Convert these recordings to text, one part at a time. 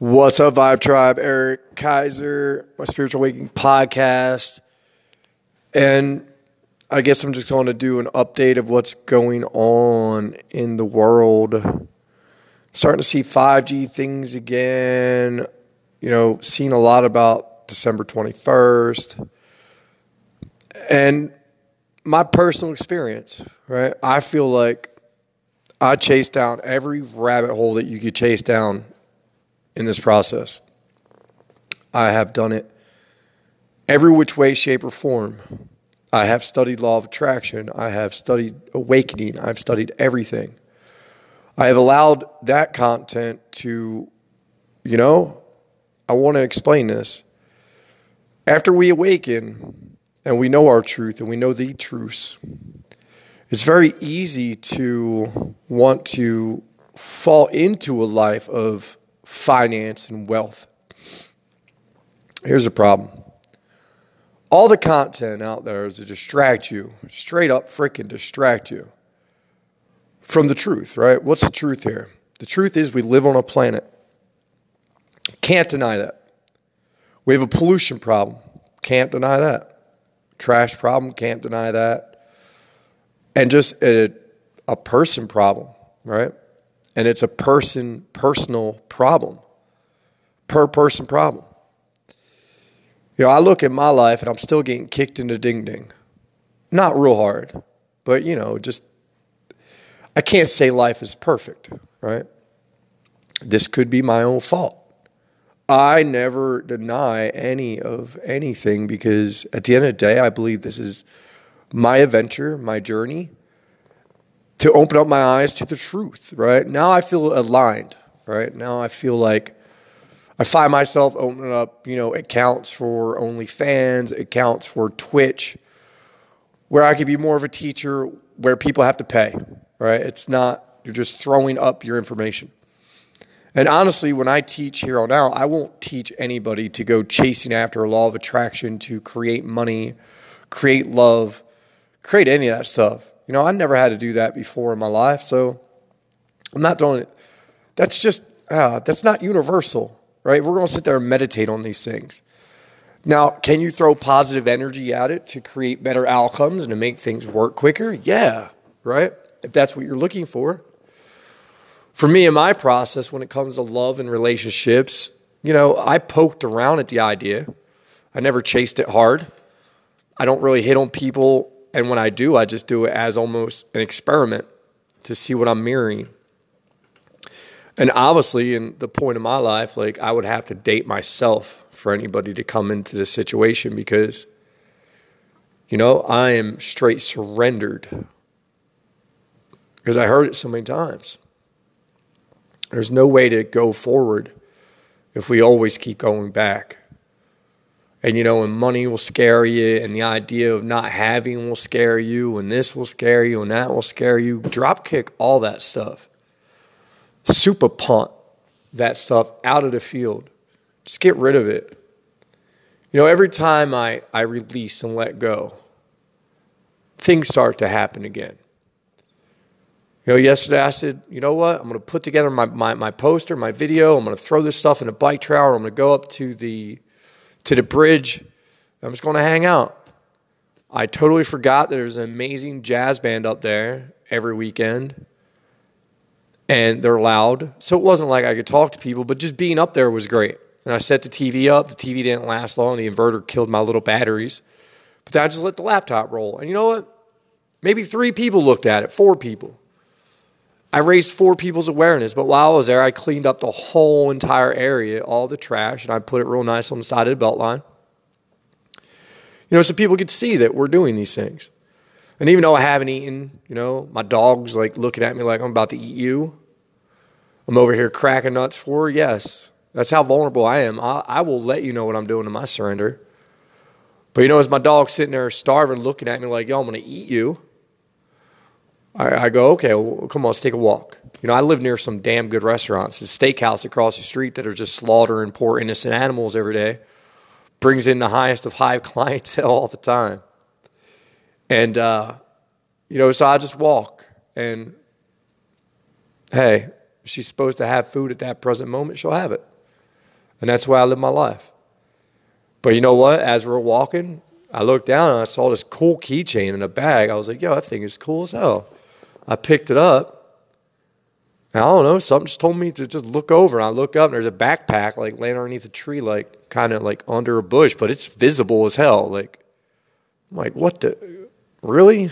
What's up, Vibe Tribe? Eric Kaiser, my Spiritual Waking podcast. And I guess I'm just going to do an update of what's going on in the world. Starting to see 5G things again. You know, seeing a lot about December 21st. And my personal experience, right? I feel like I chased down every rabbit hole that you could chase down in this process. I have done it every which way, shape, or form. I have studied law of attraction. I have studied awakening. I've studied everything. I have allowed that content to, you know, I want to explain this. After we awaken and we know our truth and we know the truths, it's very easy to want to fall into a life of finance and wealth. Here's the problem all the content out there is to distract you, straight up freaking distract you from the truth, right? What's the truth here? The truth is we live on a planet. Can't deny that. We have a pollution problem. Can't deny that. Trash problem. Can't deny that. And just a, a person problem, right? And it's a person, personal problem, per person problem. You know, I look at my life and I'm still getting kicked into ding ding. Not real hard, but you know, just I can't say life is perfect, right? This could be my own fault. I never deny any of anything because at the end of the day, I believe this is my adventure, my journey to open up my eyes to the truth, right? Now I feel aligned, right? Now I feel like I find myself opening up, you know, accounts for OnlyFans, accounts for Twitch, where I could be more of a teacher where people have to pay, right? It's not, you're just throwing up your information. And honestly, when I teach here on out, I won't teach anybody to go chasing after a law of attraction to create money, create love, create any of that stuff. You know, I never had to do that before in my life, so I'm not doing it. That's just uh, that's not universal, right? We're going to sit there and meditate on these things. Now, can you throw positive energy at it to create better outcomes and to make things work quicker? Yeah, right? If that's what you're looking for. For me in my process, when it comes to love and relationships, you know, I poked around at the idea. I never chased it hard. I don't really hit on people and when I do, I just do it as almost an experiment to see what I'm mirroring. And obviously, in the point of my life, like I would have to date myself for anybody to come into this situation because, you know, I am straight surrendered because I heard it so many times. There's no way to go forward if we always keep going back. And you know, and money will scare you, and the idea of not having will scare you, and this will scare you, and that will scare you. Drop kick all that stuff. Super punt that stuff out of the field. Just get rid of it. You know, every time I, I release and let go, things start to happen again. You know, yesterday I said, you know what? I'm going to put together my, my, my poster, my video. I'm going to throw this stuff in a bike trailer. I'm going to go up to the to the bridge. I'm just going to hang out. I totally forgot that there's an amazing jazz band up there every weekend. And they're loud. So it wasn't like I could talk to people, but just being up there was great. And I set the TV up. The TV didn't last long. The inverter killed my little batteries. But I just let the laptop roll. And you know what? Maybe three people looked at it, four people. I raised four people's awareness, but while I was there, I cleaned up the whole entire area, all the trash, and I put it real nice on the side of the belt line. You know, so people could see that we're doing these things. And even though I haven't eaten, you know, my dog's like looking at me like I'm about to eat you. I'm over here cracking nuts for her. Yes, that's how vulnerable I am. I, I will let you know what I'm doing in my surrender. But you know, as my dog's sitting there starving, looking at me like, yo, I'm going to eat you. I, I go, okay, well, come on, let's take a walk. You know, I live near some damn good restaurants. a steakhouse across the street that are just slaughtering poor innocent animals every day. Brings in the highest of high clientele all the time. And, uh, you know, so I just walk. And hey, she's supposed to have food at that present moment, she'll have it. And that's why I live my life. But you know what? As we're walking, I looked down and I saw this cool keychain in a bag. I was like, yo, that thing is cool as hell. I picked it up. And I don't know, something just told me to just look over. And I look up and there's a backpack like laying underneath a tree, like kind of like under a bush, but it's visible as hell. Like, I'm like, what the? Really?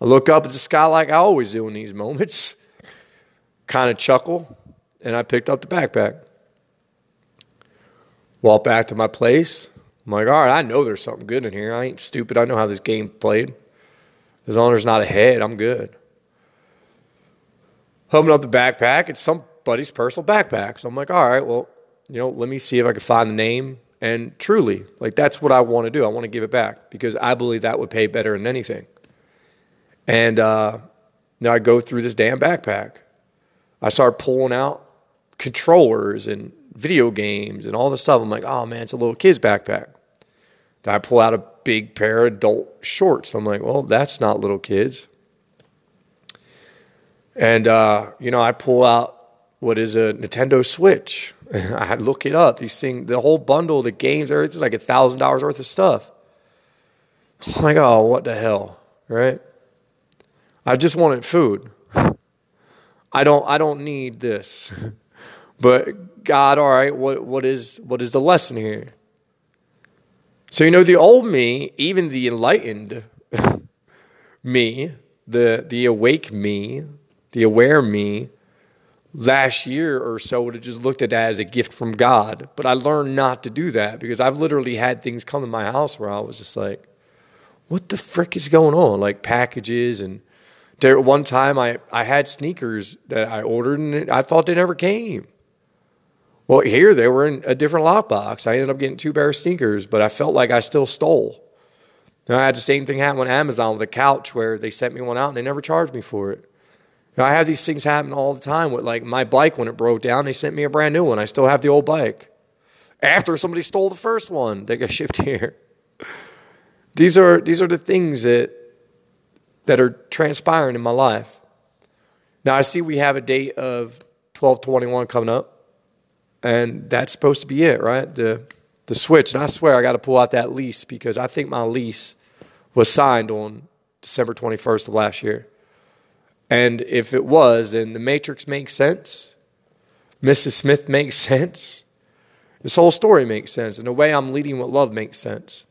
I look up at the sky like I always do in these moments, kind of chuckle, and I picked up the backpack. Walk back to my place. I'm like, all right, I know there's something good in here. I ain't stupid. I know how this game played. As long as there's not a head, I'm good. Open up the backpack. It's somebody's personal backpack. So I'm like, all right, well, you know, let me see if I can find the name. And truly, like that's what I want to do. I want to give it back because I believe that would pay better than anything. And uh, now I go through this damn backpack. I start pulling out controllers and video games and all this stuff. I'm like, oh man, it's a little kid's backpack. Then I pull out a big pair of adult shorts. I'm like, well, that's not little kids. And, uh, you know, I pull out what is a Nintendo Switch. I look it up. These things, the whole bundle, the games, everything's like a thousand dollars worth of stuff. I'm like, oh, what the hell, right? I just wanted food. I don't I don't need this. but God, all right, what what is what is the lesson here? So you know the old me, even the enlightened me, the the awake me, the aware me, last year or so would have just looked at that as a gift from God. But I learned not to do that because I've literally had things come in my house where I was just like, what the frick is going on? Like packages and there one time I, I had sneakers that I ordered and I thought they never came. Well, here they were in a different lockbox. I ended up getting two pair of sneakers, but I felt like I still stole. And I had the same thing happen on Amazon with a couch where they sent me one out and they never charged me for it. You I have these things happen all the time with like my bike when it broke down, they sent me a brand new one. I still have the old bike. After somebody stole the first one, they got shipped here. These are these are the things that that are transpiring in my life. Now, I see we have a date of 1221 coming up, and that's supposed to be it, right? The, the switch. And I swear I got to pull out that lease because I think my lease was signed on December 21st of last year. And if it was, then the Matrix makes sense. Mrs. Smith makes sense. This whole story makes sense. And the way I'm leading with love makes sense.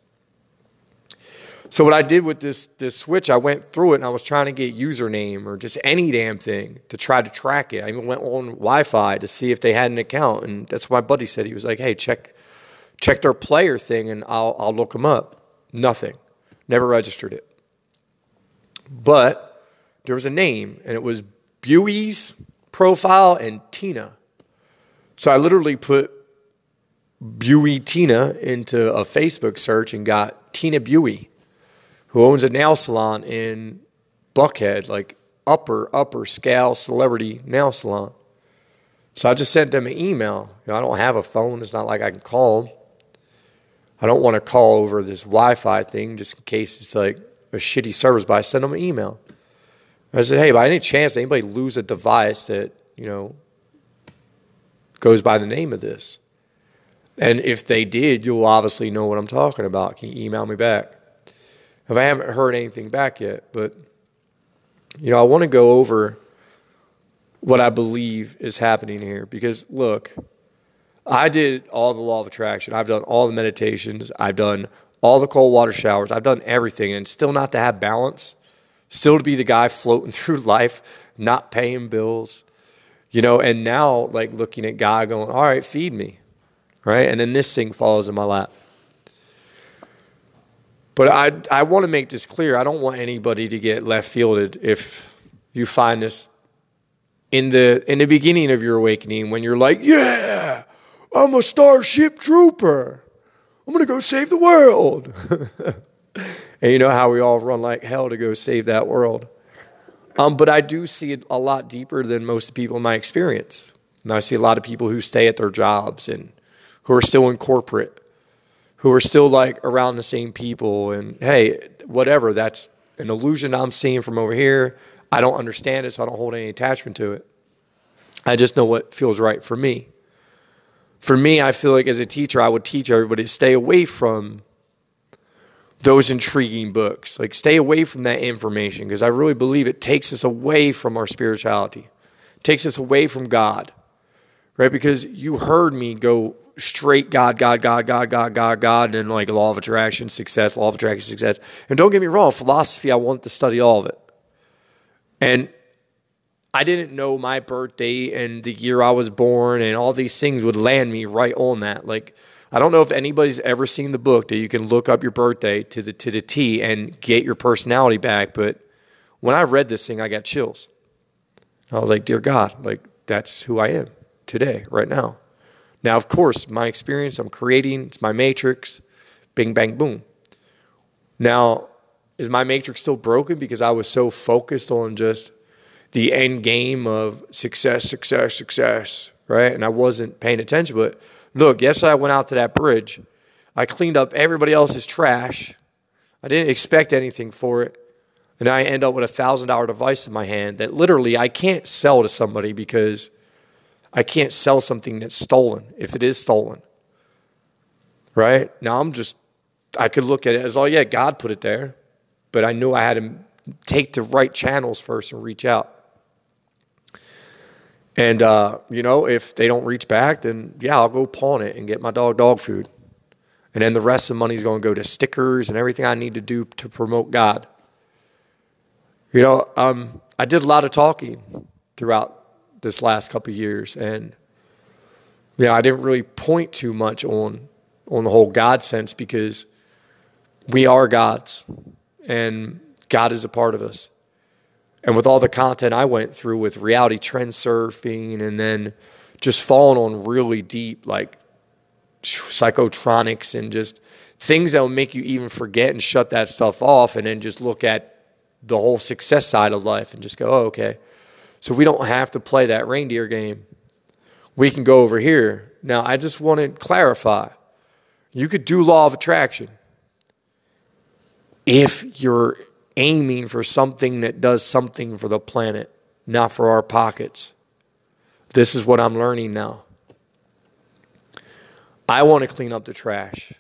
So what I did with this this switch, I went through it and I was trying to get username or just any damn thing to try to track it. I even went on Wi-Fi to see if they had an account, and that's what my buddy said. He was like, "Hey, check check their player thing, and I'll I'll look them up." Nothing, never registered it. But there was a name, and it was Buey's profile and Tina. So I literally put Buey Tina into a Facebook search and got Tina Buey who owns a nail salon in Buckhead, like upper, upper scale celebrity nail salon. So I just sent them an email. You know, I don't have a phone. It's not like I can call them. I don't want to call over this Wi Fi thing just in case it's like a shitty service, but I sent them an email. I said, hey, by any chance anybody lose a device that, you know, goes by the name of this? And if they did, you'll obviously know what I'm talking about. Can you email me back? If I haven't heard anything back yet. But, you know, I want to go over what I believe is happening here because, look, I did all the law of attraction. I've done all the meditations. I've done all the cold water showers. I've done everything and still not to have balance, still to be the guy floating through life, not paying bills, you know, and now like looking at God going, all right, feed me, right? And then this thing falls in my lap. But I I want to make this clear. I don't want anybody to get left fielded if you find this in the in the beginning of your awakening when you're like, "Yeah, I'm a starship trooper. I'm to go save the world." and you know how we all run like hell to go save that world. Um, but I do see it a lot deeper than most people in my experience. And I see a lot of people who stay at their jobs and who are still in corporate who are still like around the same people. And hey, whatever, that's an illusion I'm seeing from over here. I don't understand it, so I don't hold any attachment to it. I just know what feels right for me. for me, I feel like as a teacher, I would teach everybody to stay away from those intriguing books. Like, stay away from that information because I really believe it takes us away from our spirituality, takes us away from God, right? Because you heard me go straight God, God, God, God, God, God, God, and like law of attraction, success, law of attraction, success. And don't get me wrong, philosophy, I want to study all of it. And I didn't know my birthday and the year I was born and all these things would land me right on that. Like, I don't know if anybody's ever seen the book that you can look up your birthday to the to the T and get your personality back, but when I read this thing, I got chills. I was like, "Dear God, like that's who I am today, right now." Now, of course, my experience, I'm creating, it's my matrix, bing bang boom. Now, is my matrix still broken because I was so focused on just the end game of success, success, success, right? And I wasn't paying attention. But look, yesterday I went out to that bridge. I cleaned up everybody else's trash. I didn't expect anything for it. And I end up with a thousand dollar device in my hand that literally I can't sell to somebody because I can't sell something that's stolen if it is stolen. Right? Now I'm just I could look at it as oh yeah, God put it there. But I knew I had to take the right channels first and reach out. And uh, you know, if they don't reach back, then yeah, I'll go pawn it and get my dog dog food. And then the rest of the money is going to go to stickers and everything I need to do to promote God. You know, um, I did a lot of talking throughout this last couple years, and yeah, I didn't really point too much on on the whole God sense because we are gods, and God is a part of us. And with all the content I went through with reality trend surfing and then just falling on really deep, like psychotronics and just things that will make you even forget and shut that stuff off and then just look at the whole success side of life and just go, oh, okay. So we don't have to play that reindeer game. We can go over here. Now, I just want to clarify you could do law of attraction if you're aiming for something that does something for the planet, not for our pockets. This is what I'm learning now. I want to clean up the trash.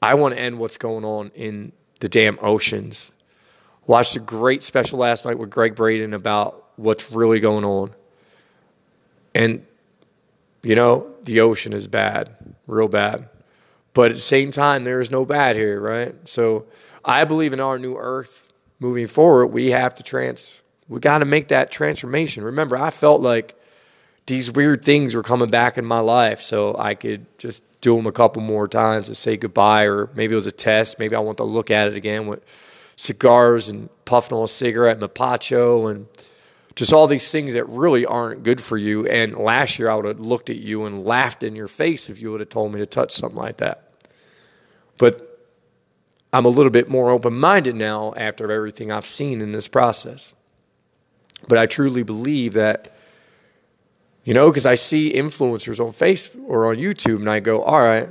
I want to end what's going on in the damn oceans. Watched a great special last night with Gregg Braden about what's really going on. And, you know, the ocean is bad, real bad. But at the same time, there is no bad here, right? So I believe in our new earth moving forward, we have to trans we got to make that transformation. Remember, I felt like these weird things were coming back in my life, so I could just do them a couple more times to say goodbye, or maybe it was a test. Maybe I want to look at it again with cigars and puffing on a cigarette and a pacho and just all these things that really aren't good for you. And last year, I would have looked at you and laughed in your face if you would have told me to touch something like that. But I'm a little bit more open minded now after everything I've seen in this process. But I truly believe that, you know, because I see influencers on Facebook or on YouTube and I go, all right,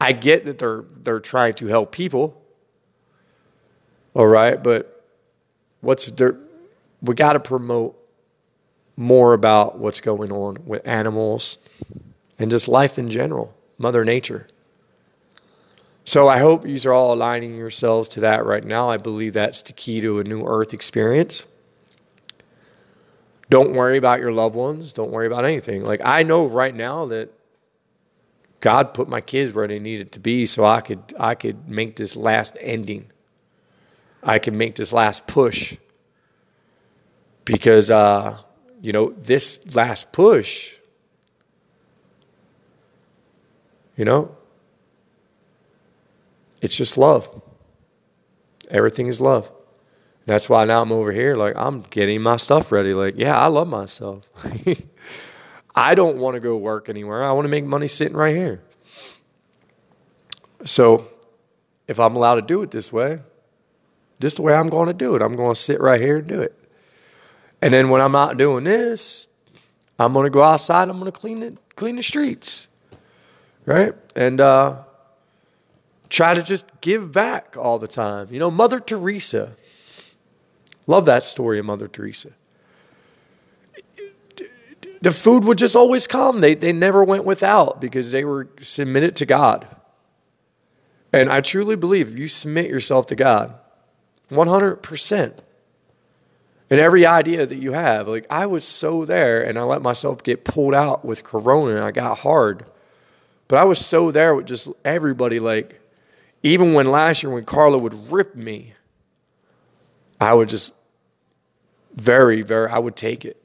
I get that they're they're trying to help people. All right, but what's there we got to promote more about what's going on with animals and just life in general, mother nature. So I hope you are all aligning yourselves to that right now. I believe that's the key to a new earth experience. Don't worry about your loved ones. Don't worry about anything. Like I know right now that God put my kids where they needed to be so I could I could make this last ending. I could make this last push. Because uh, you know, this last push, you know, it's just love. Everything is love. That's why now I'm over here, like, I'm getting my stuff ready. Like, yeah, I love myself. I don't want to go work anywhere. I want to make money sitting right here. So, if I'm allowed to do it this way, just the way I'm going to do it, I'm going to sit right here and do it. And then when I'm out doing this, I'm to go outside. I'm to clean it, clean the streets, right? And uh, try to just give back all the time. You know, Mother Teresa. Love that story of Mother Teresa. the food would just always come. They, they never went without because they were submitted to God. And I truly believe if you submit yourself to God, 100%, in every idea that you have, like I was so there and I let myself get pulled out with Corona and I got hard. But I was so there with just everybody, like, even when last year when Carla would rip me, I would just very, very, I would take it.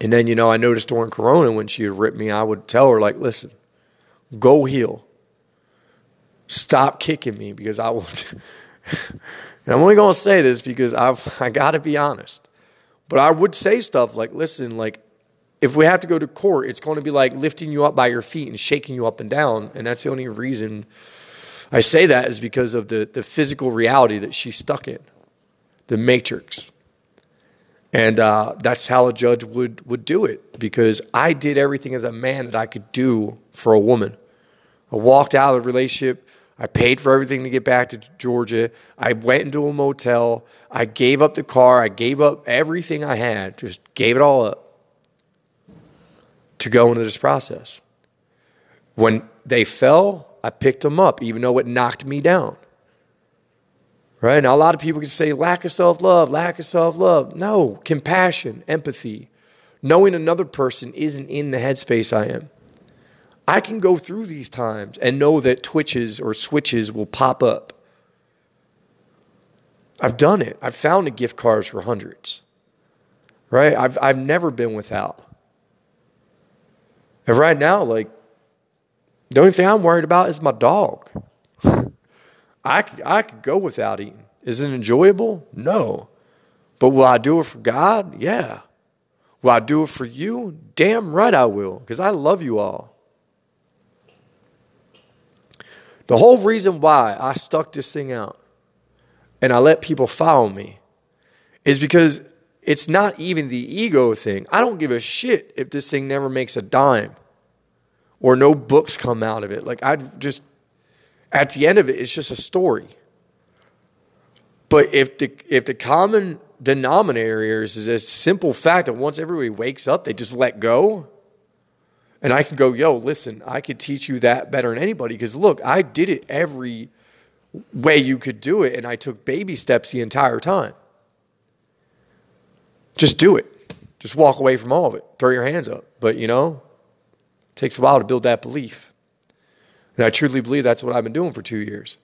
And then, you know, I noticed during Corona when she would rip me, I would tell her, like, listen, go heal. Stop kicking me because I will. and I'm only going to say this because I've, I got to be honest. But I would say stuff like, listen, like, if we have to go to court, it's going to be like lifting you up by your feet and shaking you up and down. And that's the only reason I say that is because of the, the physical reality that she's stuck in, the matrix. And uh, that's how a judge would, would do it because I did everything as a man that I could do for a woman. I walked out of the relationship. I paid for everything to get back to Georgia. I went into a motel. I gave up the car. I gave up everything I had, just gave it all up to go into this process. When they fell, I picked them up, even though it knocked me down. Right? Now, a lot of people can say lack of self love, lack of self love. No, compassion, empathy, knowing another person isn't in the headspace I am. I can go through these times and know that twitches or switches will pop up. I've done it. I've found the gift cards for hundreds. Right? I've, I've never been without. And right now, like, the only thing I'm worried about is my dog. I I could go without eating. Is it enjoyable? No. But will I do it for God? Yeah. Will I do it for you? Damn right I will, because I love you all. The whole reason why I stuck this thing out and I let people follow me is because it's not even the ego thing. I don't give a shit if this thing never makes a dime or no books come out of it. Like, I just at the end of it, it's just a story. But if the if the common denominator is, is a simple fact that once everybody wakes up, they just let go. And I can go, yo, listen, I could teach you that better than anybody. Because look, I did it every way you could do it, and I took baby steps the entire time. Just do it. Just walk away from all of it. Throw your hands up. But you know, it takes a while to build that belief. And I truly believe that's what I've been doing for two years.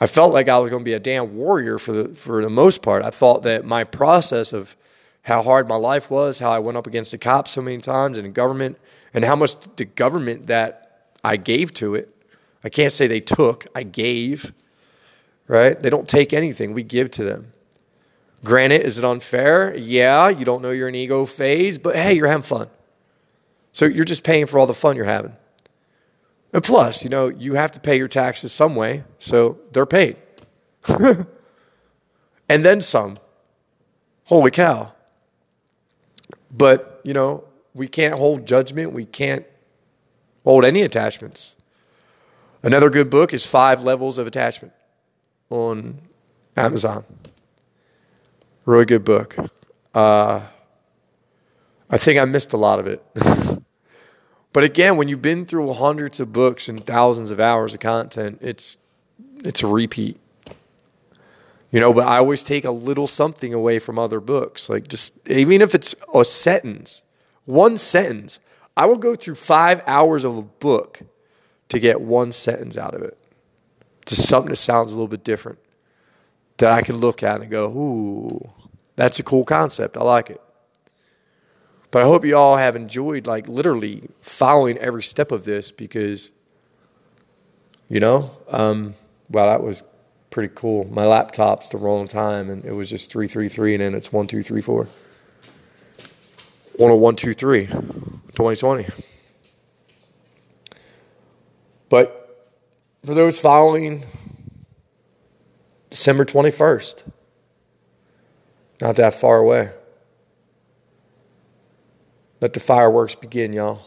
I felt like I was going to be a damn warrior for the, for the most part. I thought that my process of how hard my life was, how I went up against the cops so many times and the government, and how much the government that I gave to it. I can't say they took, I gave, right? They don't take anything, we give to them. Granted, is it unfair? Yeah, you don't know you're in ego phase, but hey, you're having fun. So you're just paying for all the fun you're having. And plus, you know, you have to pay your taxes some way, so they're paid. and then some. Holy cow. But, you know, we can't hold judgment. We can't hold any attachments. Another good book is Five Levels of Attachment on Amazon. Really good book. Uh, I think I missed a lot of it. But again, when you've been through hundreds of books and thousands of hours of content, it's it's a repeat. You know, but I always take a little something away from other books. Like just even if it's a sentence, one sentence, I will go through five hours of a book to get one sentence out of it. Just something that sounds a little bit different. That I can look at and go, ooh, that's a cool concept. I like it. But I hope you all have enjoyed, like, literally following every step of this because, you know, um, wow, that was pretty cool. My laptop's the wrong time, and it was just 333, and then it's 1234. 10123, 2020. But for those following, December 21st, not that far away. Let the fireworks begin, y'all.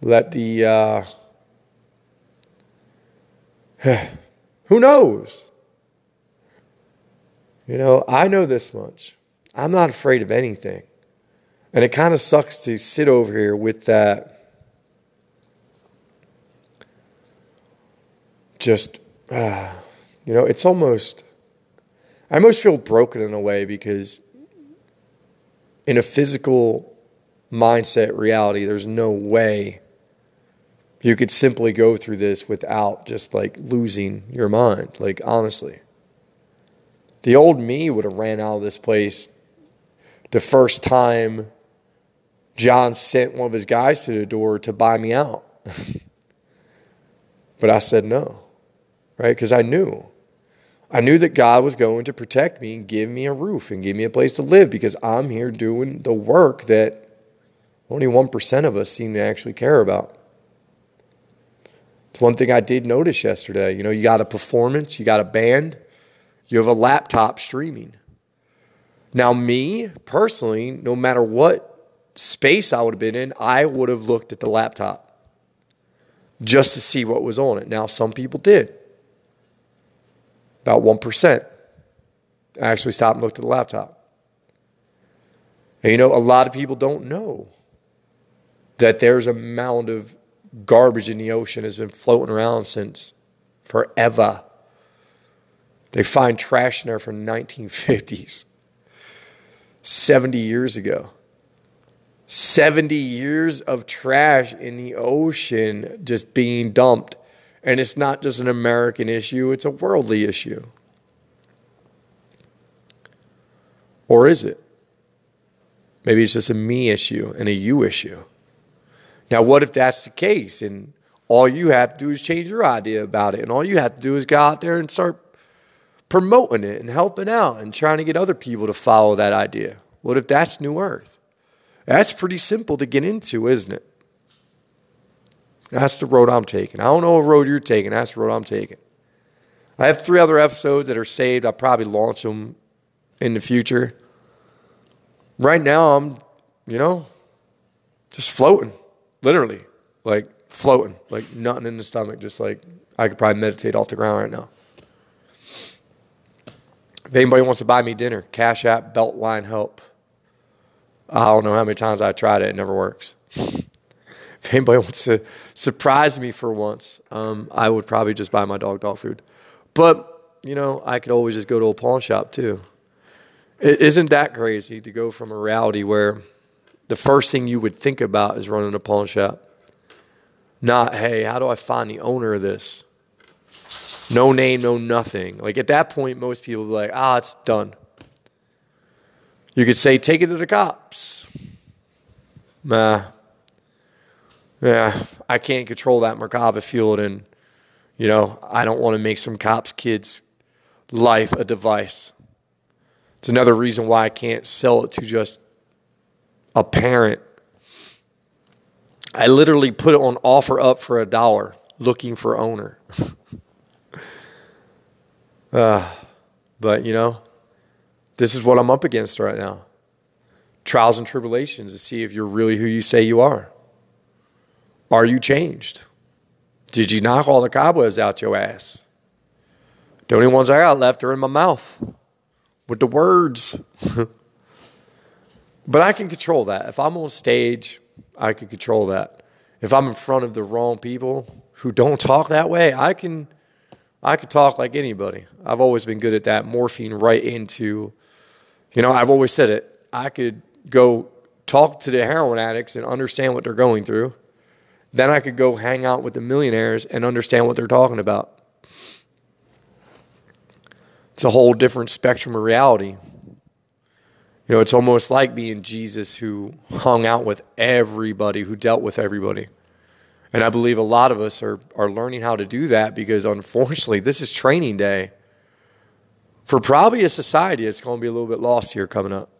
Let the, uh, who knows? You know, I know this much. I'm not afraid of anything. And it kind of sucks to sit over here with that just, uh, you know, it's almost, I almost feel broken in a way because in a physical mindset reality, there's no way you could simply go through this without just like losing your mind. Like, honestly, the old me would have ran out of this place the first time John sent one of his guys to the door to buy me out. but I said no, right? Because I knew. I knew that God was going to protect me and give me a roof and give me a place to live because I'm here doing the work that only 1% of us seem to actually care about. It's one thing I did notice yesterday. You know, you got a performance, you got a band, you have a laptop streaming. Now, me personally, no matter what space I would have been in, I would have looked at the laptop just to see what was on it. Now, some people did. About 1% actually stopped and looked at the laptop. And you know, a lot of people don't know that there's a mound of garbage in the ocean has been floating around since forever. They find trash in there from 1950s, 70 years ago. 70 years of trash in the ocean just being dumped. And it's not just an American issue, it's a worldly issue. Or is it? Maybe it's just a me issue and a you issue. Now, what if that's the case and all you have to do is change your idea about it and all you have to do is go out there and start promoting it and helping out and trying to get other people to follow that idea? What if that's New Earth? That's pretty simple to get into, isn't it? That's the road I'm taking. I don't know what road you're taking. That's the road I'm taking. I have three other episodes that are saved. I'll probably launch them in the future. Right now, I'm, you know, just floating, literally, like floating, like nothing in the stomach. Just like I could probably meditate off the ground right now. If anybody wants to buy me dinner, Cash App, Beltline Help. I don't know how many times I tried it. It never works. if anybody wants to surprise me for once, um, I would probably just buy my dog dog food. But, you know, I could always just go to a pawn shop too. It isn't that crazy to go from a reality where the first thing you would think about is running a pawn shop. Not, hey, how do I find the owner of this? No name, no nothing. Like at that point, most people be like, ah, it's done. You could say, take it to the cops. Nah. Yeah, I can't control that Merkaba field, and, you know, I don't want to make some cops' kids' life a device. It's another reason why I can't sell it to just a parent. I literally put it on OfferUp for a dollar, looking for owner. uh, but, you know, this is what I'm up against right now trials and tribulations to see if you're really who you say you are. Are you changed? Did you knock all the cobwebs out your ass? The only ones I got left are in my mouth with the words. but I can control that. If I'm on stage, I can control that. If I'm in front of the wrong people who don't talk that way, I can I could talk like anybody. I've always been good at that, morphine right into you know, I've always said it. I could go talk to the heroin addicts and understand what they're going through. Then I could go hang out with the millionaires and understand what they're talking about. It's a whole different spectrum of reality. You know, it's almost like being Jesus who hung out with everybody, who dealt with everybody. And I believe a lot of us are, are learning how to do that because unfortunately, this is training day for probably a society that's going to be a little bit lost here coming up.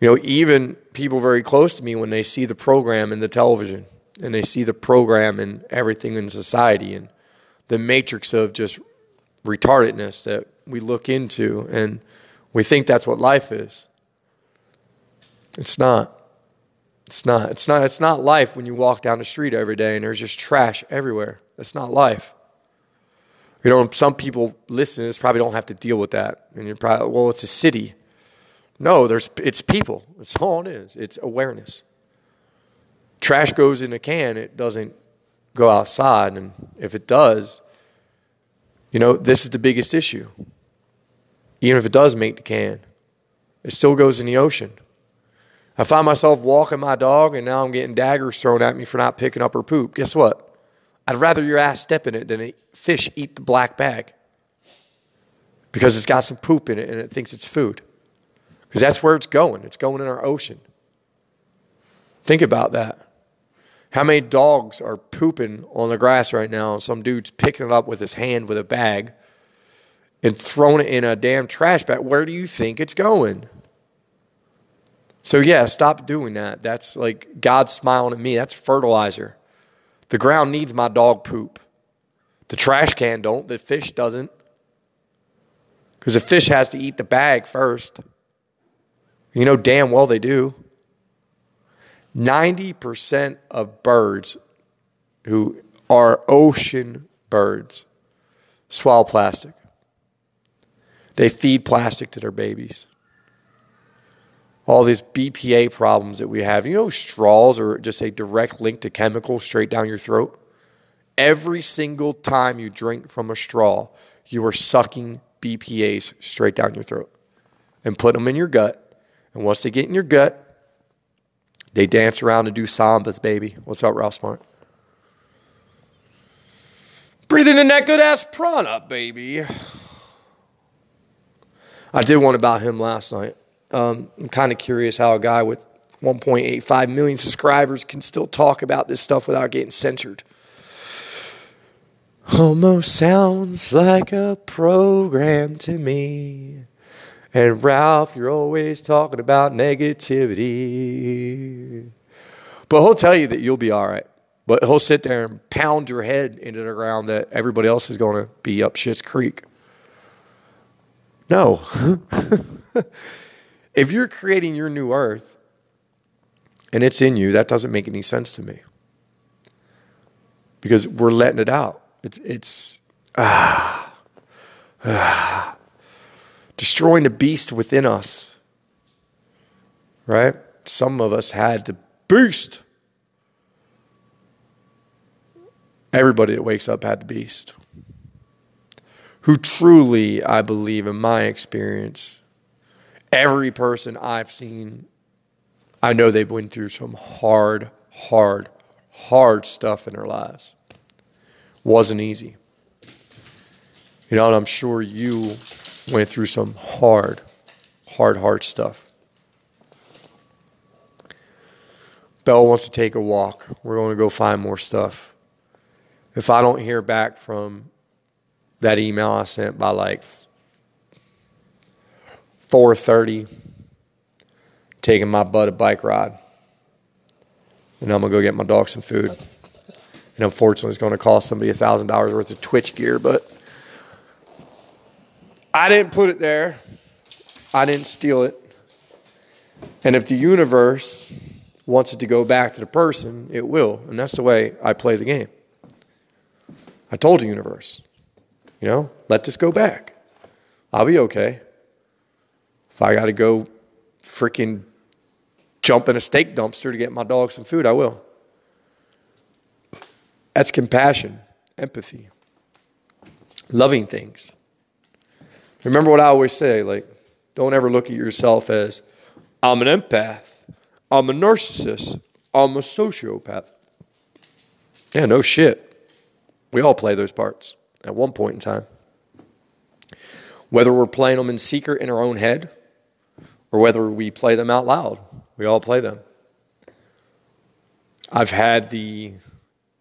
You know, even people very close to me, when they see the program in the television and they see the program and everything in society and the matrix of just retardedness that we look into and we think that's what life is. It's not. It's not. It's not. It's not life when you walk down the street every day and there's just trash everywhere. That's not life. You know, some people listening to this probably don't have to deal with that. And you're probably, well, it's a city. No, there's it's people. That's all it is. It's awareness. Trash goes in a can, it doesn't go outside. And if it does, you know, this is the biggest issue. Even if it does make the can, it still goes in the ocean. I find myself walking my dog and now I'm getting daggers thrown at me for not picking up her poop. Guess what? I'd rather your ass step in it than a fish eat the black bag because it's got some poop in it and it thinks it's food. Because that's where it's going. It's going in our ocean. Think about that. How many dogs are pooping on the grass right now? Some dude's picking it up with his hand with a bag and throwing it in a damn trash bag. Where do you think it's going? So, yeah, stop doing that. That's like God smiling at me. That's fertilizer. The ground needs my dog poop. The trash can don't. The fish doesn't. Because the fish has to eat the bag first. You know damn well they do. 90% of birds who are ocean birds swallow plastic. They feed plastic to their babies. All these BPA problems that we have. You know, straws are just a direct link to chemicals straight down your throat. Every single time you drink from a straw, you are sucking BPAs straight down your throat and put them in your gut. And once they get in your gut, they dance around and do sambas, baby. What's up, Ralph Smart? Breathing in that good ass prana, baby. I did one about him last night. Um, I'm kind of curious how a guy with 1.85 million subscribers can still talk about this stuff without getting censored. Almost sounds like a program to me. And Ralph, you're always talking about negativity. But he'll tell you that you'll be all right. But he'll sit there and pound your head into the ground that everybody else is going to be up shit's creek. No. if you're creating your new earth and it's in you, that doesn't make any sense to me. Because we're letting it out. It's, it's, ah, ah destroying the beast within us. Right? Some of us had the beast. Everybody that wakes up had the beast. Who truly, I believe, in my experience, every person I've seen, I know they've been through some hard, hard, hard stuff in their lives. Wasn't easy. You know, and I'm sure you went through some hard, hard, hard stuff. Bell wants to take a walk. We're going to go find more stuff. If I don't hear back from that email I sent by like 4:30, taking my butt a bike ride, and I'm gonna go get my dog some food. And unfortunately, it's going to cost somebody a thousand dollars worth of Twitch gear, but I didn't put it there. I didn't steal it. And if the universe wants it to go back to the person, it will. And that's the way I play the game. I told the universe, you know, let this go back. I'll be okay. If I got to go freaking jump in a steak dumpster to get my dog some food, I will. That's compassion, empathy, loving things. Remember what I always say like, don't ever look at yourself as, I'm an empath, I'm a narcissist, I'm a sociopath. Yeah, no shit. We all play those parts at one point in time. Whether we're playing them in secret in our own head or whether we play them out loud, we all play them. I've had the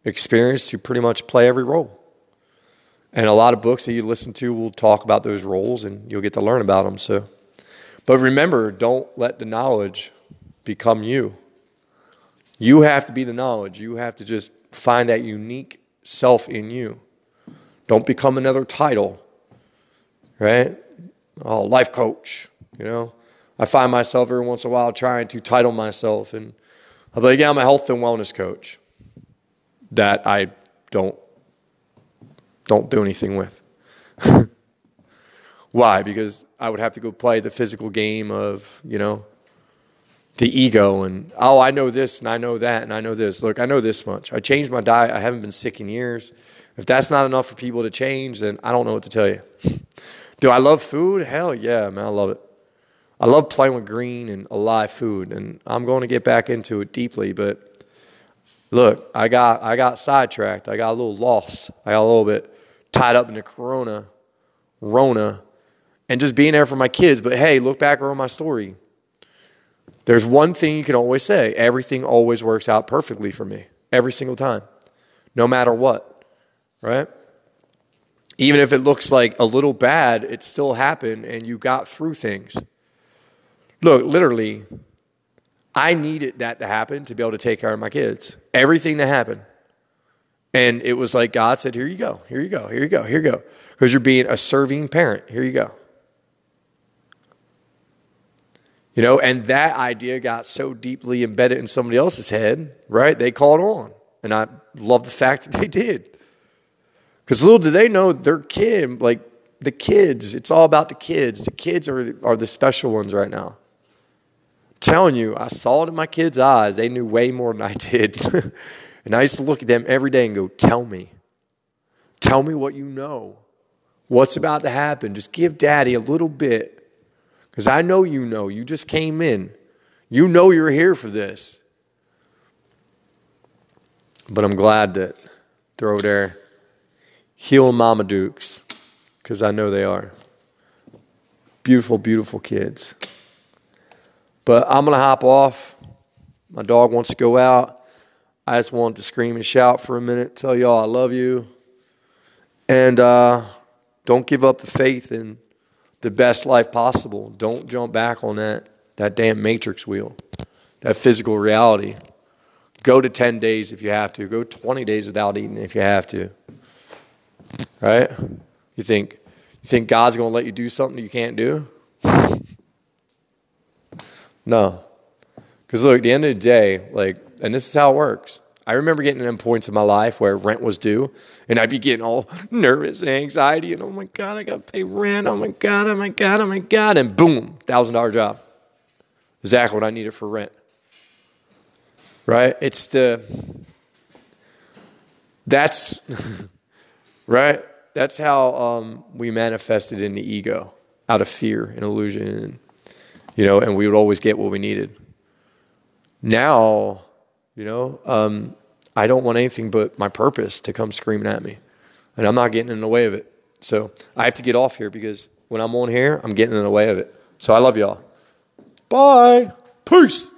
experience to pretty much play every role. And a lot of books that you listen to will talk about those roles and you'll get to learn about them. So, but remember, don't let the knowledge become you. You have to be the knowledge. You have to just find that unique self in you. Don't become another title, right? Oh, life coach, you know. I find myself every once in a while trying to title myself, and I'll be like, yeah, I'm a health and wellness coach. That I don't don't do anything with. Why? Because I would have to go play the physical game of, you know, the ego and, oh, I know this and I know that and I know this. Look, I know this much. I changed my diet. I haven't been sick in years. If that's not enough for people to change, then I don't know what to tell you. Do I love food? Hell yeah, man. I love it. I love playing with green and alive food, and I'm going to get back into it deeply. But look, I got I got sidetracked. I got a little lost. I got a little bit tied up in the Corona, Rona, and just being there for my kids. But hey, look back over my story. There's one thing you can always say: everything always works out perfectly for me every single time, no matter what. Right? Even if it looks like a little bad, it still happened, and you got through things. Look, literally, I needed that to happen to be able to take care of my kids. Everything that happened. And it was like God said, Here you go, here you go, here you go, here you go. Because you're being a serving parent. Here you go. You know, and that idea got so deeply embedded in somebody else's head, right? They called on. And I love the fact that they did. Because little do they know their kid, like the kids, it's all about the kids. The kids are, are the special ones right now telling you, I saw it in my kids' eyes. They knew way more than I did. and I used to look at them every day and go, Tell me. Tell me what you know. What's about to happen? Just give daddy a little bit. Because I know you know. You just came in. You know you're here for this. But I'm glad that they're over there healing Mama Dukes. Because I know they are. Beautiful, beautiful kids. But I'm going to hop off. My dog wants to go out. I just want to scream and shout for a minute, tell y'all I love you. And uh, don't give up the faith in the best life possible. Don't jump back on that, that damn matrix wheel, that physical reality. Go to 10 days if you have to. Go 20 days without eating if you have to. Right? You think, you think God's going to let you do something you can't do? No. Because look, at the end of the day, like, and this is how it works. I remember getting in points in my life where rent was due, and I'd be getting all nervous and anxiety, and oh my God, I got to pay rent. Oh my God, oh my God, oh my God. And boom, $1,000 job. Exactly what I needed for rent. Right? It's the, that's, right? That's how um, we manifested in the ego out of fear and illusion you know, and we would always get what we needed. Now, you know, um, I don't want anything but my purpose to come screaming at me, and I'm not getting in the way of it. So I have to get off here because when I'm on here, I'm getting in the way of it. So I love y'all. Bye. Peace.